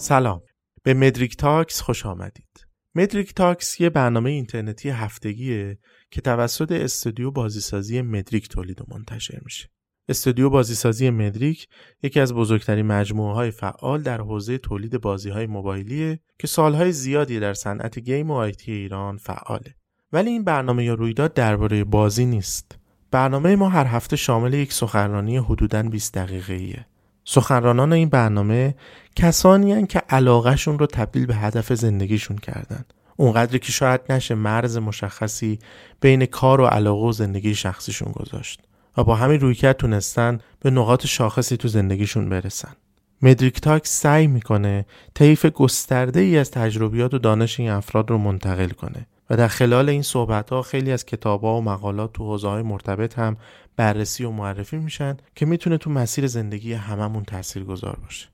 سلام. به مدریک Talks خوش آمدید. مدریک Talks یه برنامه اینترنتی هفتگیه که توسط استودیو بازیسازی مدریک تولید و منتشر میشه. استودیو بازیسازی مدریک یکی از بزرگترین مجموعه های فعال در حوزه تولید بازی های موبایلیه که سالهای زیادی در صنعت game و IT ایران فعاله. ولی این برنامه یا رویداد درباره بازی نیست. برنامه ما هر هفته شامل یک سخنرانی حدوداً 20 دقیقه ایه. سخنرانان این برنامه کسانی هن که علاقهشون رو تبدیل به هدف زندگیشون کردن. اونقدری که شاید نشه مرز مشخصی بین کار و علاقه و زندگی شخصیشون گذاشت و با همین رویکرد تونستن به نقاط شاخصی تو زندگیشون برسن. مدریک تاک سعی می‌کنه طیف گسترده ای از تجربیات و دانش این افراد رو منتقل کنه و در خلال این صحبت ها خیلی از کتاب ها و مقالات تو حوزه های مرتبط هم بررسی و معرفی میشن که می‌تونه تو مسیر زندگی هممون تأثیر گذار باشه.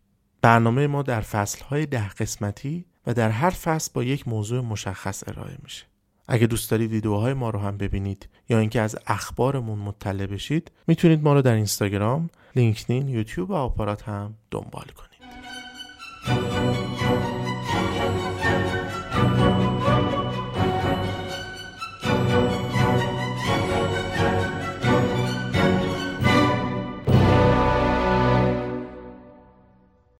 برنامه ما در فصل های ده قسمتی و در هر فصل با یک موضوع مشخص ارائه میشه. اگه دوست دارید ویدیوهای ما رو هم ببینید یا اینکه از اخبارمون مطلع بشید می‌تونید ما رو در اینستاگرام، لینکدین، یوتیوب و آپارات هم دنبال کنید.